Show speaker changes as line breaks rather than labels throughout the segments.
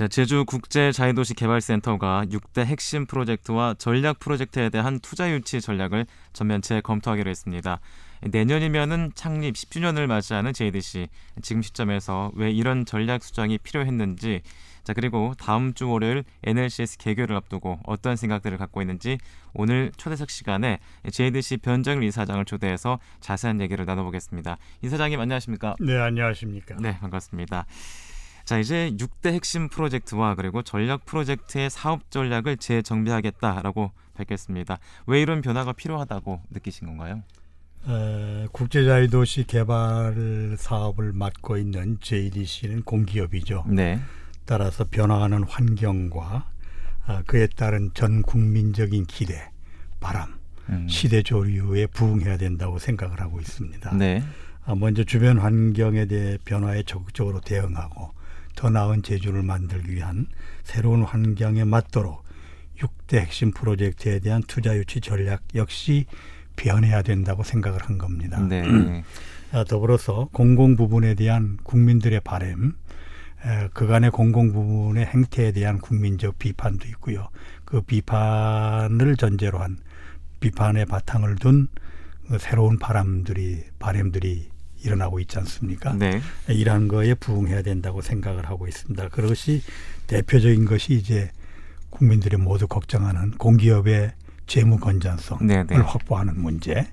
자, 제주 국제 자유도시 개발센터가 6대 핵심 프로젝트와 전략 프로젝트에 대한 투자 유치 전략을 전면 재검토하기로 했습니다. 내년이면은 창립 10주년을 맞이하는 JDC 지금 시점에서 왜 이런 전략 수정이 필요했는지 자 그리고 다음 주 월요일 NLCS 개교를 앞두고 어떤 생각들을 갖고 있는지 오늘 초대석 시간에 JDC 변정일 이사장을 초대해서 자세한 얘기를 나눠보겠습니다. 이사장님 안녕하십니까?
네 안녕하십니까?
네 반갑습니다. 자 이제 6대 핵심 프로젝트와 그리고 전략 프로젝트의 사업 전략을 재정비하겠다라고 밝혔습니다. 왜 이런 변화가 필요하다고 느끼신 건가요?
에, 국제자유도시 개발 사업을 맡고 있는 JDC는 공기업이죠.
네.
따라서 변화하는 환경과 아, 그에 따른 전 국민적인 기대, 바람, 음. 시대 조류에 부응해야 된다고 생각을 하고 있습니다.
네.
아, 먼저 주변 환경에 대해 변화에 적극적으로 대응하고 더 나은 제주를 만들기 위한 새로운 환경에 맞도록 6대 핵심 프로젝트에 대한 투자 유치 전략 역시 변해야 된다고 생각을 한 겁니다.
네.
아, 더불어서 공공 부분에 대한 국민들의 바램, 그간의 공공 부분의 행태에 대한 국민적 비판도 있고요. 그 비판을 전제로 한 비판의 바탕을 둔그 새로운 바람들이 바램들이 일어나고 있지 않습니까?
네.
이러한 거에 부응해야 된다고 생각을 하고 있습니다. 그것이 대표적인 것이 이제 국민들이 모두 걱정하는 공기업의 재무 건전성을 네네. 네. 확보하는 문제,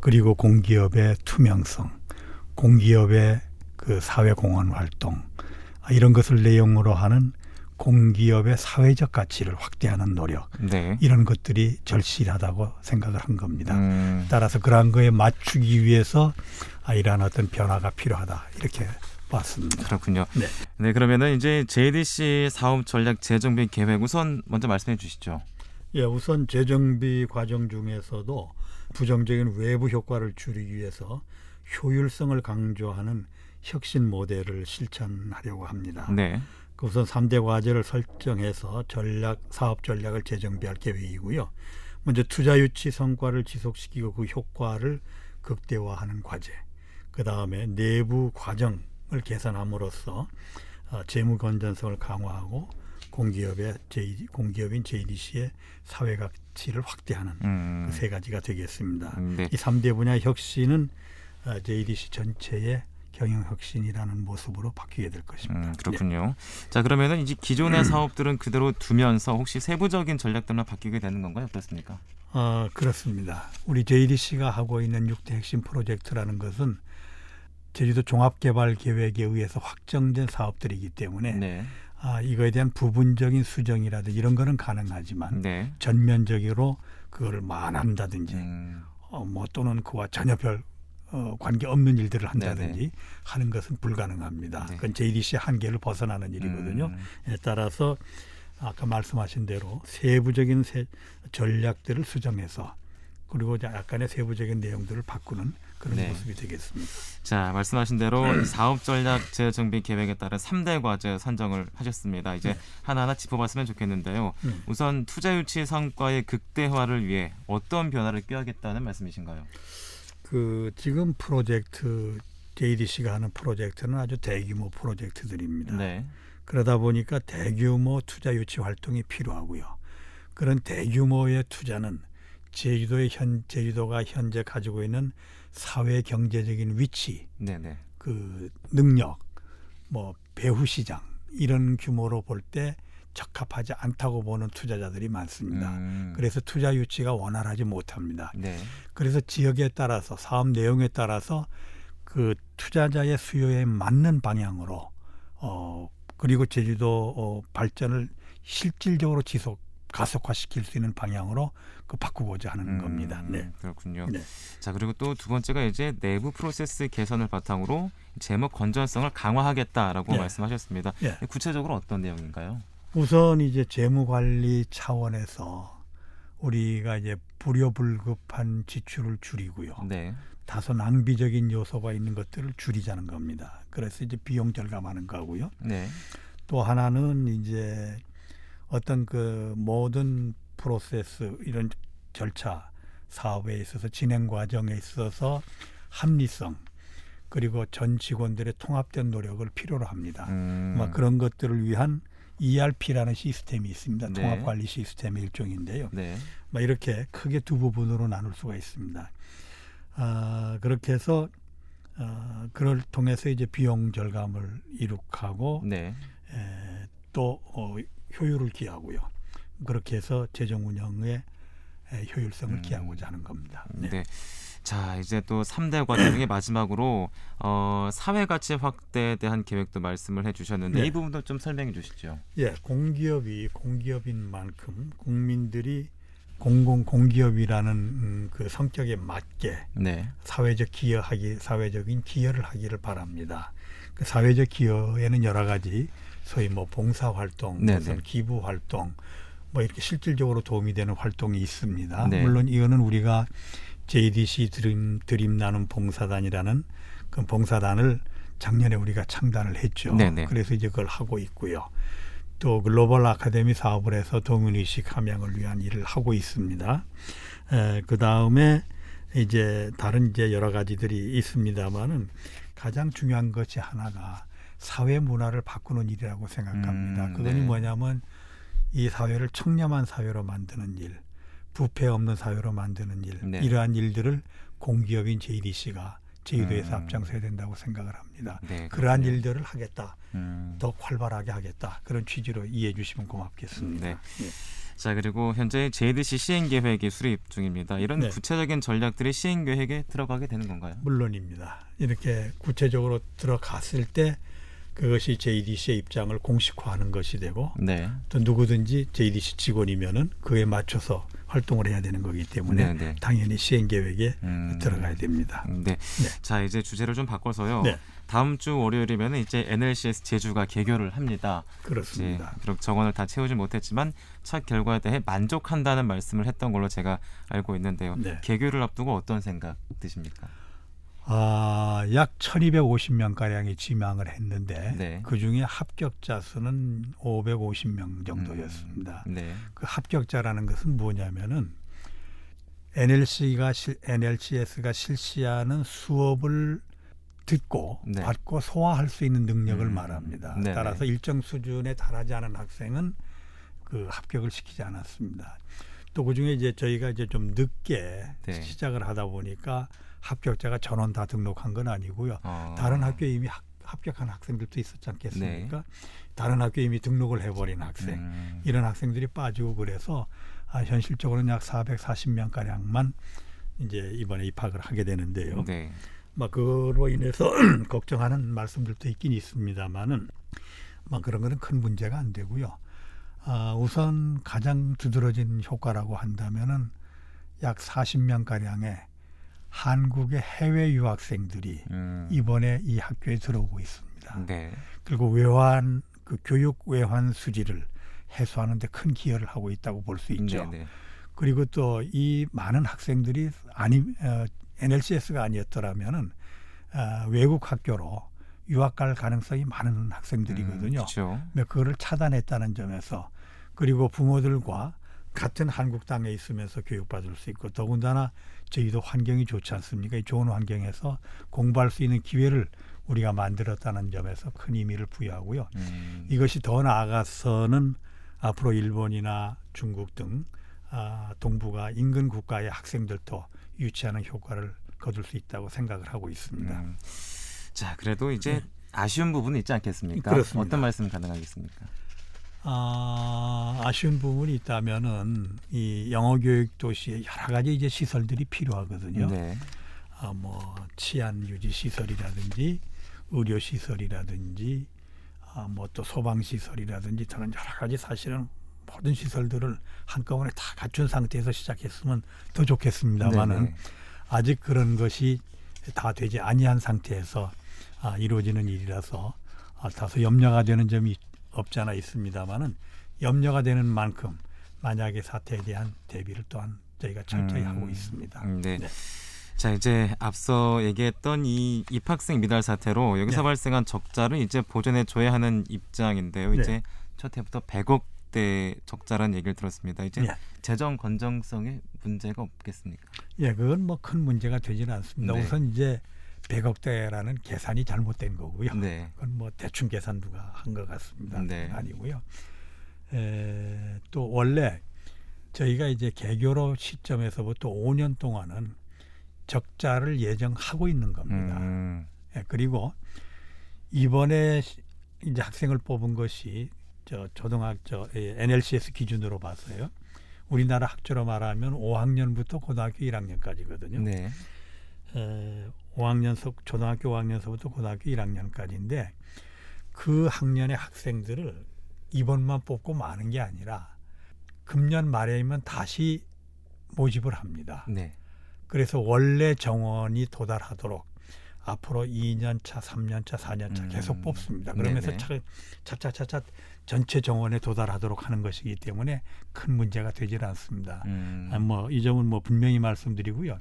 그리고 공기업의 투명성, 공기업의 그 사회 공헌 활동 이런 것을 내용으로 하는 공기업의 사회적 가치를 확대하는 노력
네.
이런 것들이 절실하다고 생각을 한 겁니다.
음.
따라서 그러한 거에 맞추기 위해서 아, 이러한 어떤 변화가 필요하다 이렇게 봤습니다.
그렇군요.
네.
네 그러면은 이제 JDC 사업 전략 재정비 계획 우선 먼저 말씀해 주시죠.
예, 우선 재정비 과정 중에서도 부정적인 외부 효과를 줄이기 위해서 효율성을 강조하는 혁신 모델을 실천하려고 합니다.
네.
그 우선 3대 과제를 설정해서 전략 사업 전략을 재정비할 계획이고요. 먼저 투자 유치 성과를 지속시키고 그 효과를 극대화하는 과제. 그 다음에 내부 과정을 개선함으로써 어, 재무 건전성을 강화하고 공기업의 J, 공기업인 JDC의 사회 가치를 확대하는
음.
그세 가지가 되겠습니다.
음, 네.
이 3대 분야 혁신은 어, JDC 전체의 경영 혁신이라는 모습으로 바뀌게 될 것입니다.
음, 그렇군요. 네. 자 그러면은 이제 기존의 음. 사업들은 그대로 두면서 혹시 세부적인 전략들만 바뀌게 되는 건가요? 어떻습니까?
어, 그렇습니다. 우리 JDC가 하고 있는 6대 핵심 프로젝트라는 것은 제주도 종합개발계획에 의해서 확정된 사업들이기 때문에
네.
아, 이거에 대한 부분적인 수정이라든지 이런 거는 가능하지만
네.
전면적으로 그거를 만한다든지
음.
어, 뭐 또는 그와 전혀 별 어, 관계 없는 일들을 한다든지
네네.
하는 것은 불가능합니다.
네.
그건 JDC 한계를 벗어나는 일이거든요.
음.
에 따라서 아까 말씀하신 대로 세부적인 세, 전략들을 수정해서 그리고 약간의 세부적인 내용들을 바꾸는 그런
네.
모습이 되겠습니다.
자 말씀하신 대로 사업 전략 재정비 계획에 따른 3대 과제 선정을 하셨습니다. 이제
네.
하나하나 짚어봤으면 좋겠는데요.
음.
우선 투자 유치 성과의 극대화를 위해 어떤 변화를 꾀하겠다는 말씀이신가요?
그 지금 프로젝트 JDC가 하는 프로젝트는 아주 대규모 프로젝트들입니다.
네.
그러다 보니까 대규모 투자 유치 활동이 필요하고요. 그런 대규모의 투자는 제주도의 현 제주도가 현재 가지고 있는 사회 경제적인 위치,
네네.
그 능력, 뭐 배후 시장 이런 규모로 볼 때 적합하지 않다고 보는 투자자들이 많습니다.
음.
그래서 투자 유치가 원활하지 못합니다.
네.
그래서 지역에 따라서 사업 내용에 따라서 그 투자자의 수요에 맞는 방향으로 어 그리고 제주도 어, 발전을 실질적으로 지속 가속화시킬 수 있는 방향으로 그 바꾸고자 하는
음,
겁니다. 네.
그렇군요.
네.
자 그리고 또 두 번째가 이제 내부 프로세스 개선을 바탕으로 재무 건전성을 강화하겠다라고
네.
말씀하셨습니다.
네.
구체적으로 어떤 내용인가요?
우선 이제 재무 관리 차원에서 우리가 이제 불효불급한 지출을 줄이고요.
네.
다소 낭비적인 요소가 있는 것들을 줄이자는 겁니다. 그래서 이제 비용 절감하는 거고요.
네.
또 하나는 이제 어떤 그 모든 프로세스 이런 절차 사업에 있어서 진행 과정에 있어서 합리성 그리고 전 직원들의 통합된 노력을 필요로 합니다.
음.
막 그런 것들을 위한 ERP라는 시스템이 있습니다. 네. 통합관리 시스템의 일종인데요. 네. 뭐 이렇게 크게 두 부분으로 나눌 수가 있습니다. 아, 그렇게 해서 어, 그걸 통해서 이제 비용 절감을 이룩하고 네. 에, 또 어, 효율을 기하고요. 그렇게 해서 재정 운영의 효율성을 음. 기하고자 하는 겁니다.
네. 네. 자 이제 또 3대 과제 마지막으로 어, 사회 가치 확대에 대한 계획도 말씀을 해주셨는데 네. 이 부분도 좀 설명해 주시죠.
예, 공기업이 공기업인 만큼 국민들이 공공 공기업이라는 음, 그 성격에 맞게 네. 사회적 기여하기 사회적인 기여를 하기를 바랍니다. 그 사회적 기여에는 여러 가지 소위 뭐 봉사 활동, 네, 무슨 네. 기부 활동, 뭐 이렇게 실질적으로 도움이 되는 활동이 있습니다. 네. 물론 이거는 우리가 JDC 드림 드림 나눔 봉사단이라는 그 봉사단을 작년에 우리가 창단을 했죠. 네네. 네. 그래서 이제 그걸 하고 있고요. 또 글로벌 아카데미 사업을 해서 동문의식 함양을 위한 일을 하고 있습니다. 그 다음에 이제 다른 이제 여러 가지들이 있습니다만은 가장 중요한 것이 하나가 사회 문화를 바꾸는 일이라고 생각합니다. 음, 그것이 네. 뭐냐면 이 사회를 청렴한 사회로 만드는 일, 부패 없는 사회로 만드는 일, 네. 이러한 일들을 공기업인 JDC가 제주도에서 음. 앞장서야 된다고 생각을 합니다. 네, 그러한 일들을 하겠다. 음. 더 활발하게 하겠다. 그런 취지로 이해해 주시면 고맙겠습니다. 네. 네.
자 그리고 현재 JDC 시행 계획이 수립 중입니다. 이런 네. 구체적인 전략들이 시행 계획에 들어가게 되는 건가요?
물론입니다. 이렇게 구체적으로 들어갔을 때 그것이 JDC의 입장을 공식화하는 것이 되고 네. 또 누구든지 JDC 직원이면은 그에 맞춰서 활동을 해야 되는 거기 때문에 네네. 네. 당연히 시행 계획에 음. 들어가야 됩니다.
네. 네. 자 이제 주제를 좀 바꿔서요. 네. 다음 주 월요일이면 이제 NLCS 제주가 개교를 합니다.
그렇습니다.
비록 정원을 다 채우지 못했지만 첫 결과에 대해 만족한다는 말씀을 했던 걸로 제가 알고 있는데요. 네. 개교를 앞두고 어떤 생각 드십니까?
아, 약 1250명 가량이 지망을 했는데 네. 그중에 합격자 수는 550명 정도였습니다. 음, 네. 그 합격자라는 것은 뭐냐면은 NLC가 NLCS가 실시하는 수업을 듣고 네. 받고 소화할 수 있는 능력을 음, 말합니다. 네 따라서 일정 수준에 달하지 않은 학생은 그 합격을 시키지 않았습니다. 또 그중에 이제 저희가 이제 좀 늦게 네. 시작을 하다 보니까 합격자가 전원 다 등록한 건 아니고요. 어. 다른 학교에 이미 학, 합격한 학생들도 있었지 않겠습니까? 네. 다른 학교에 이미 등록을 해버린 학생 음. 이런 학생들이 빠지고 그래서 아, 현실적으로는 약 440명 가량만 이제 이번에 입학을 하게 되는데요. 네. 막 그로 인해서 걱정하는 말씀들도 있긴 있습니다만은 막 그런 거는 큰 문제가 안 되고요. 아, 우선 가장 두드러진 효과라고 한다면은 약 40명 가량의 한국의 해외 유학생들이 음. 이번에 이 학교에 들어오고 있습니다. 네. 그리고 외환 그 교육 외환 수지를 해소하는 데 큰 기여를 하고 있다고 볼 수 있죠. 네네. 그리고 또 이 많은 학생들이 아니 어, NLCS가 아니었더라면은 어, 외국 학교로 유학 갈 가능성이 많은 학생들이거든요. 음, 그렇죠. 그거를 차단했다는 점에서 그리고 부모들과 같은 한국 땅에 있으면서 교육받을 수 있고 더군다나 저희도 환경이 좋지 않습니까? 이 좋은 환경에서 공부할 수 있는 기회를 우리가 만들었다는 점에서 큰 의미를 부여하고요. 음. 이것이 더 나아가서는 앞으로 일본이나 중국 등 아, 동북아 인근 국가의 학생들도 유치하는 효과를 거둘 수 있다고 생각을 하고 있습니다. 음.
자, 그래도 이제 네. 아쉬운 부분이 있지 않겠습니까?
그렇습니다.
어떤 말씀 가능하겠습니까?
아, 아쉬운 부분이 있다면은 이 영어 교육 도시에 여러 가지 이제 시설들이 필요하거든요. 네. 아, 뭐 치안 유지 시설이라든지 의료 시설이라든지 아, 뭐 또 소방 시설이라든지 저는 여러 가지 사실은 모든 시설들을 한꺼번에 다 갖춘 상태에서 시작했으면 더 좋겠습니다만은 네 아직 그런 것이 다 되지 아니한 상태에서 아, 이루어지는 일이라서 아, 다소 염려가 되는 점이 없지 않아 있습니다만은 염려가 되는 만큼 만약에 사태에 대한 대비를 또한 저희가 철저히 음, 하고 있습니다.
음, 네. 네. 자 이제 앞서 얘기했던 이 입학생 미달 사태로 여기서 네. 발생한 적자를 이제 보전해 줘야 하는 입장인데요. 네. 이제 첫 해부터 100억 대 적자라는 얘기를 들었습니다. 이제 네. 재정 건정성에 문제가 없겠습니까?
예, 그건 뭐 큰 문제가 되지는 않습니다. 네. 우선 이제 100억대라는 계산이 잘못된 거고요. 네. 그건 뭐 대충 계산 누가 한 것 같습니다. 네. 아니고요. 에, 또 원래 저희가 이제 개교로 시점에서부터 5년 동안은 적자를 예정하고 있는 겁니다. 음. 예, 그리고 이번에 이제 학생을 뽑은 것이 저 초등학교 NLCS 기준으로 봐서요. 우리나라 학교로 말하면 5학년부터 고등학교 1학년까지거든요. 네. 에, 5학년서 초등학교 5학년서부터 고등학교 1학년까지인데 그 학년의 학생들을 이번만 뽑고 마는 게 아니라 금년 말에면 다시 모집을 합니다. 네. 그래서 원래 정원이 도달하도록 앞으로 2년 차, 3년 차, 4년 차 계속 음. 뽑습니다. 그러면서 차, 차차차차 전체 정원에 도달하도록 하는 것이기 때문에 큰 문제가 되질 않습니다. 음. 아, 뭐이 점은 뭐 분명히 말씀드리고요.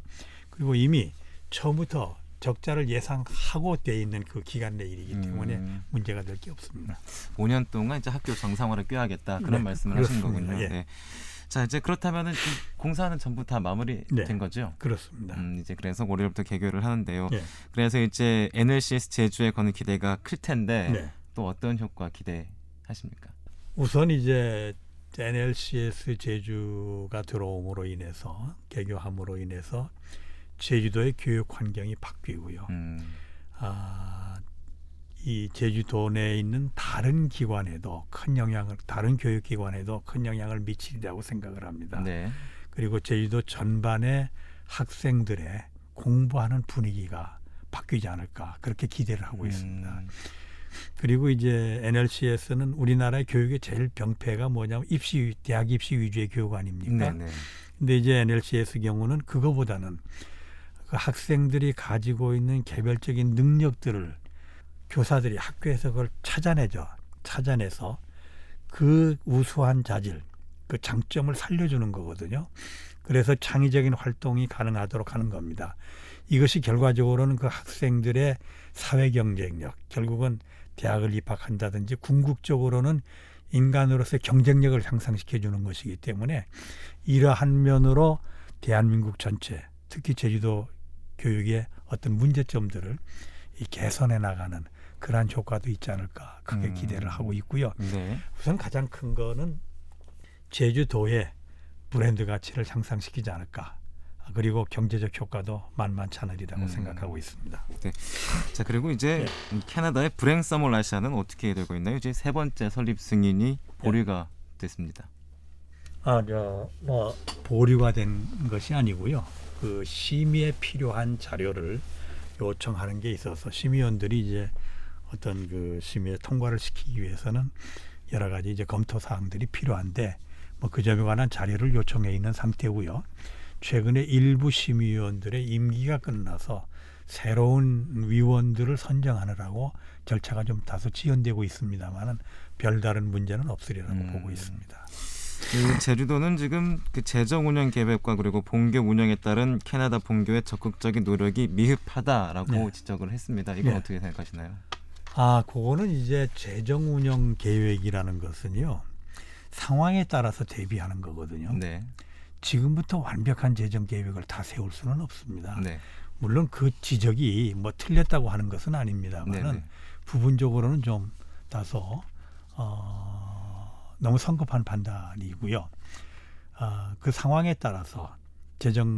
그리고 이미 처음부터 적자를 예상하고 돼 있는 그 기간 내 일이기 때문에 음. 문제가 될 게 없습니다.
5년 동안 이제 학교 정상화를 꾀하겠다 그런 네, 말씀을 그렇습니다. 하신 거군요. 예. 네. 자 이제 그렇다면은 공사는 전부 다 마무리된 네, 거죠?
그렇습니다.
음, 이제 그래서 월요일부터 개교를 하는데요. 네. 그래서 이제 NLCS 제주에 거는 기대가 클 텐데 네. 또 어떤 효과 기대하십니까?
우선 이제 NLCS 제주가 들어옴으로 인해서 개교함으로 인해서 제주도의 교육 환경이 바뀌고요. 음. 아, 이 제주도 내에 있는 다른 기관에도 큰 영향을 다른 교육 기관에도 큰 영향을 미치리라고 생각을 합니다. 네. 그리고 제주도 전반의 학생들의 공부하는 분위기가 바뀌지 않을까 그렇게 기대를 하고 음. 있습니다. 그리고 이제 NLCS는 우리나라의 교육의 제일 병폐가 뭐냐면 입시 대학 입시 위주의 교육 아닙니까? 네네. 네. 근데 이제 NLCS 경우는 그거보다는 그 학생들이 가지고 있는 개별적인 능력들을 교사들이 학교에서 그걸 찾아내죠. 찾아내서 그 우수한 자질, 그 장점을 살려주는 거거든요. 그래서 창의적인 활동이 가능하도록 하는 겁니다. 이것이 결과적으로는 그 학생들의 사회 경쟁력, 결국은 대학을 입학한다든지 궁극적으로는 인간으로서의 경쟁력을 향상시켜 주는 것이기 때문에 이러한 면으로 대한민국 전체, 특히 제주도 교육의 어떤 문제점들을 이 개선해 나가는 그러한 효과도 있지 않을까 크게 음. 기대를 하고 있고요. 네. 우선 가장 큰 거는 제주도의 브랜드 가치를 향상시키지 않을까. 그리고 경제적 효과도 만만치 않으리라고 음. 생각하고 있습니다.
네. 자 그리고 이제 네. 캐나다의 브랭 서멀라시아는 어떻게 되고 있나요? 이제 세 번째 설립 승인이 보류가 네. 됐습니다.
아, 저뭐 보류가 된 것이 아니고요. 그 심의에 필요한 자료를 요청하는 게 있어서 심의원들이 이제 어떤 그 심의에 통과를 시키기 위해서는 여러 가지 이제 검토 사항들이 필요한데 뭐 그 점에 관한 자료를 요청해 있는 상태고요. 최근에 일부 심의위원들의 임기가 끝나서 새로운 위원들을 선정하느라고 절차가 좀 다소 지연되고 있습니다만은 별다른 문제는 없으리라고 음. 보고 있습니다.
그 제주도는 지금 그 재정 운영 계획과 그리고 본교 운영에 따른 캐나다 본교의 적극적인 노력이 미흡하다라고 네. 지적을 했습니다. 이건 네. 어떻게 생각하시나요?
아, 그거는 이제 재정 운영 계획이라는 것은요. 상황에 따라서 대비하는 거거든요. 네. 지금부터 완벽한 재정 계획을 다 세울 수는 없습니다. 네. 물론 그 지적이 뭐 틀렸다고 하는 것은 아닙니다만은 네, 네. 부분적으로는 좀 다소 어 너무 성급한 판단이고요. 어, 그 상황에 따라서 재정의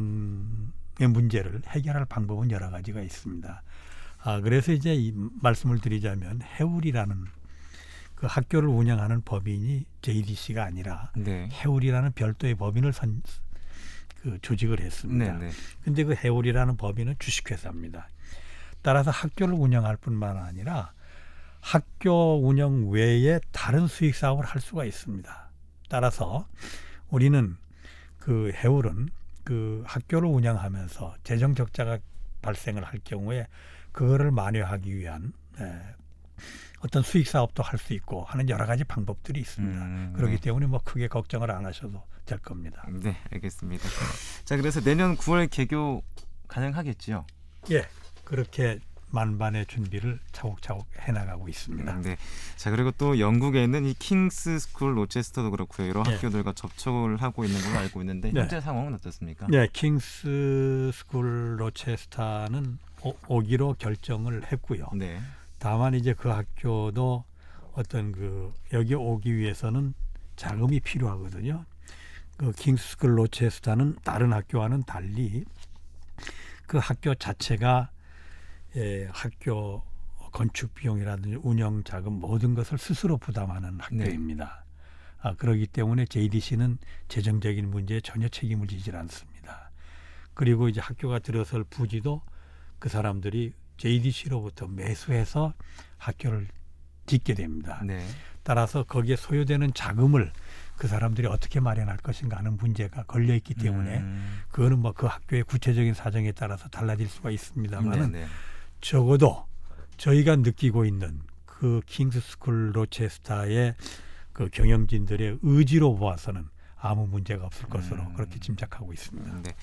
문제를 해결할 방법은 여러 가지가 있습니다. 아, 그래서 이제 이 말씀을 드리자면 해울이라는 그 학교를 운영하는 법인이 JDC가 아니라 네. 해울이라는 별도의 법인을 선, 그 조직을 했습니다. 네, 네. 근데 그 해울이라는 법인은 주식회사입니다. 따라서 학교를 운영할 뿐만 아니라 학교 운영 외에 다른 수익 사업을 할 수가 있습니다. 따라서 우리는 그 해울은 그 학교를 운영하면서 재정 적자가 발생을 할 경우에 그거를 만회하기 위한 예, 어떤 수익 사업도 할 수 있고 하는 여러 가지 방법들이 있습니다. 음, 그렇기 네. 때문에 뭐 크게 걱정을 안 하셔도 될 겁니다.
네, 알겠습니다. 자, 그래서 내년 9월 개교 가능하겠지요?
예, 그렇게 만반의 준비를 차곡차곡 해나가고 있습니다. 음, 네.
자 그리고 또 영국에는 이 킹스 스쿨 로체스터도 그렇고요. 여러 네. 학교들과 접촉을 하고 있는 걸로 알고 있는데 네. 현재 상황은 어떻습니까?
네, 킹스 스쿨 로체스터는 오, 기로 결정을 했고요. 네. 다만 이제 그 학교도 어떤 그 여기 오기 위해서는 자금이 필요하거든요. 그 킹스쿨 로체스터는 다른 학교와는 달리 그 학교 자체가 예, 학교 건축 비용이라든지 운영 자금 모든 것을 스스로 부담하는 학교입니다. 네. 아, 그러기 때문에 JDC는 재정적인 문제에 전혀 책임을 지지 않습니다. 그리고 이제 학교가 들어설 부지도 그 사람들이 JDC로부터 매수해서 학교를 짓게 됩니다. 네. 따라서 거기에 소요되는 자금을 그 사람들이 어떻게 마련할 것인가 하는 문제가 걸려 있기 때문에 음. 그거는 뭐 그 학교의 구체적인 사정에 따라서 달라질 수가 있습니다만은 네, 네. 적어도 저희가 느끼고 있는 그 킹스스쿨 로체스타의 그 경영진들의 의지로 보아서는 아무 문제가 없을 것으로 음. 그렇게 짐작하고 있습니다. 네.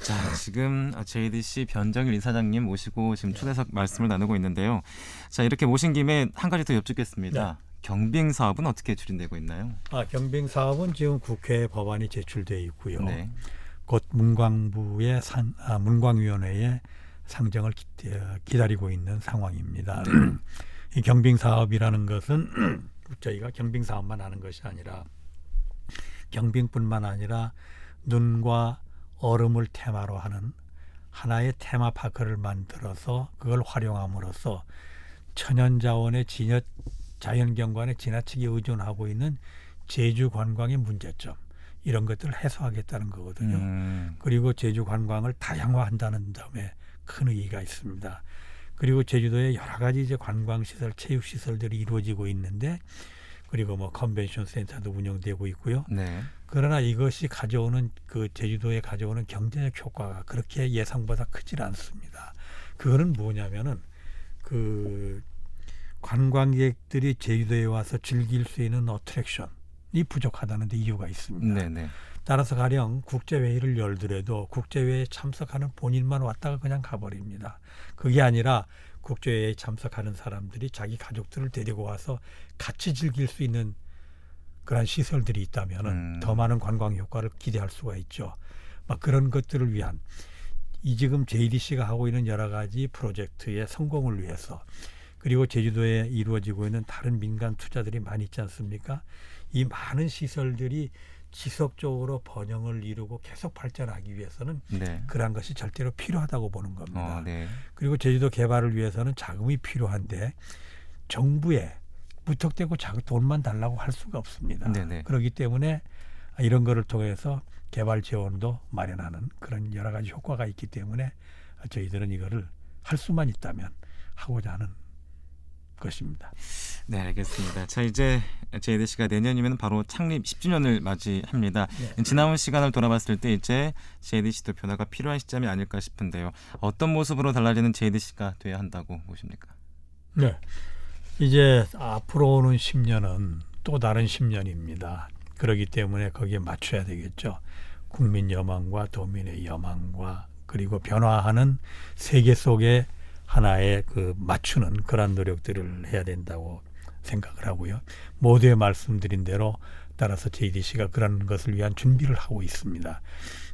자, 지금 JDC 변정일 이사장님 모시고 지금 초대석 말씀을 나누고 있는데요. 자, 이렇게 모신 김에 한 가지 더 여쭙겠습니다. 네. 경빙 사업은 어떻게 추진되고 있나요?
아, 경빙 사업은 지금 국회 법안이 제출돼 있고요. 네. 곧 문광부의 산, 아, 문광위원회에 상정을 기, 어, 기다리고 있는 상황입니다. 이 경빙 사업이라는 것은 저희가 경빙 사업만 하는 것이 아니라 경빙뿐만 아니라 눈과 얼음을 테마로 하는 하나의 테마 파크를 만들어서 그걸 활용함으로써 천연 자원의 진여, 자연 경관에 지나치게 의존하고 있는 제주 관광의 문제점 이런 것들을 해소하겠다는 거거든요. 음. 그리고 제주 관광을 다양화한다는 점에 큰 의의가 있습니다. 그리고 제주도에 여러 가지 이제 관광 시설, 체육 시설들이 이루어지고 있는데 그리고 뭐 컨벤션 센터도 운영되고 있고요. 네. 그러나 이것이 가져오는 그 제주도에 가져오는 경제적 효과가 그렇게 예상보다 크질 않습니다. 그거는 뭐냐면은 그 관광객들이 제주도에 와서 즐길 수 있는 어트랙션이 부족하다는 데 이유가 있습니다. 네네. 따라서 가령 국제회의를 열더라도 국제회의에 참석하는 본인만 왔다가 그냥 가버립니다. 그게 아니라 국제회의에 참석하는 사람들이 자기 가족들을 데리고 와서 같이 즐길 수 있는 그런 시설들이 있다면 음. 더 많은 관광 효과를 기대할 수가 있죠. 막 그런 것들을 위한 이 지금 JDC가 하고 있는 여러 가지 프로젝트의 성공을 위해서 그리고 제주도에 이루어지고 있는 다른 민간 투자들이 많이 있지 않습니까? 이 많은 시설들이 지속적으로 번영을 이루고 계속 발전하기 위해서는 네. 그러한 것이 절대로 필요하다고 보는 겁니다. 어, 네. 그리고 제주도 개발을 위해서는 자금이 필요한데 정부에 무턱대고 자금 돈만 달라고 할 수가 없습니다. 네네. 네. 그렇기 때문에 이런 거를 통해서 개발 지원도 마련하는 그런 여러 가지 효과가 있기 때문에 저희들은 이거를 할 수만 있다면 하고자 하는 것입니다.
네, 알겠습니다. 자, 이제 JDC가 내년이면 바로 창립 10주년을 맞이합니다. 네. 지나온 시간을 돌아봤을 때 이제 JDC도 변화가 필요한 시점이 아닐까 싶은데요. 어떤 모습으로 달라지는 JDC가 돼야 한다고 보십니까?
네. 이제 앞으로 오는 10년은 또 다른 10년입니다. 그렇기 때문에 거기에 맞춰야 되겠죠. 국민 여망과 도민의 여망과 그리고 변화하는 세계 속에 하나의 그 맞추는 그런 노력들을 해야 된다고 생각을 하고요. 모두의 말씀드린 대로 따라서 JDC가 그런 것을 위한 준비를 하고 있습니다.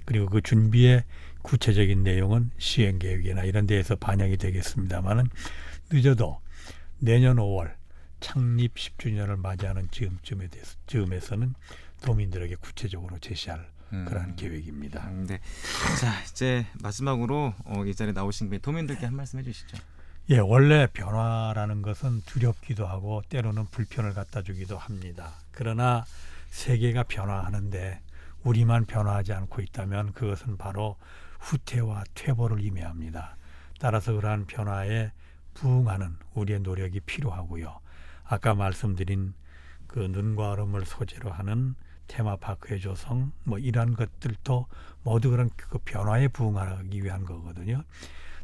그리고 그 준비의 구체적인 내용은 시행 계획이나 이런 데에서 반영이 되겠습니다만은 늦어도 내년 5월 창립 10주년을 맞이하는 지금쯤에 대해서 즈음에서는 도민들에게 구체적으로 제시할 음. 그런 계획입니다. 음, 네.
자 이제 마지막으로 어, 이 자리에 나오신 분에 도민들께 한 말씀 해주시죠.
예, 원래 변화라는 것은 두렵기도 하고 때로는 불편을 갖다 주기도 합니다. 그러나 세계가 변화하는데 우리만 변화하지 않고 있다면 그것은 바로 후퇴와 퇴보를 의미합니다. 따라서 그러한 변화에 부응하는 우리의 노력이 필요하고요. 아까 말씀드린 그 눈과 얼음을 소재로 하는 테마파크의 조성 뭐 이러한 것들도 모두 그런 그 변화에 부응하기 위한 거거든요.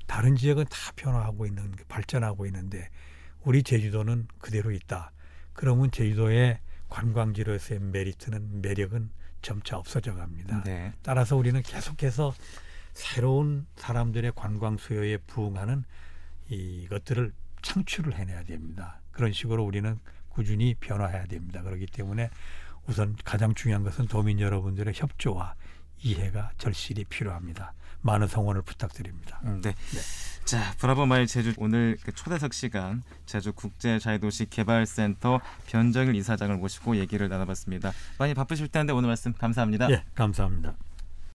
다른 지역은 다 변화하고 있는 발전하고 있는데 우리 제주도는 그대로 있다. 그러면 제주도의 관광지로서의 메리트는 매력은 점차 없어져 갑니다. 네. 따라서 우리는 계속해서 새로운 사람들의 관광 수요에 부응하는 이것들을 창출을 해내야 됩니다. 그런 식으로 우리는 꾸준히 변화해야 됩니다. 그렇기 때문에 우선 가장 중요한 것은 도민 여러분들의 협조와 이해가 절실히 필요합니다. 많은 성원을 부탁드립니다.
음, 네. 네. 자, 브라보 마일 제주 오늘 그 초대석 시간 제주 국제 자유도시 개발센터 변정일 이사장을 모시고 얘기를 나눠봤습니다. 많이 바쁘실 텐데 오늘 말씀 감사합니다.
예, 감사합니다.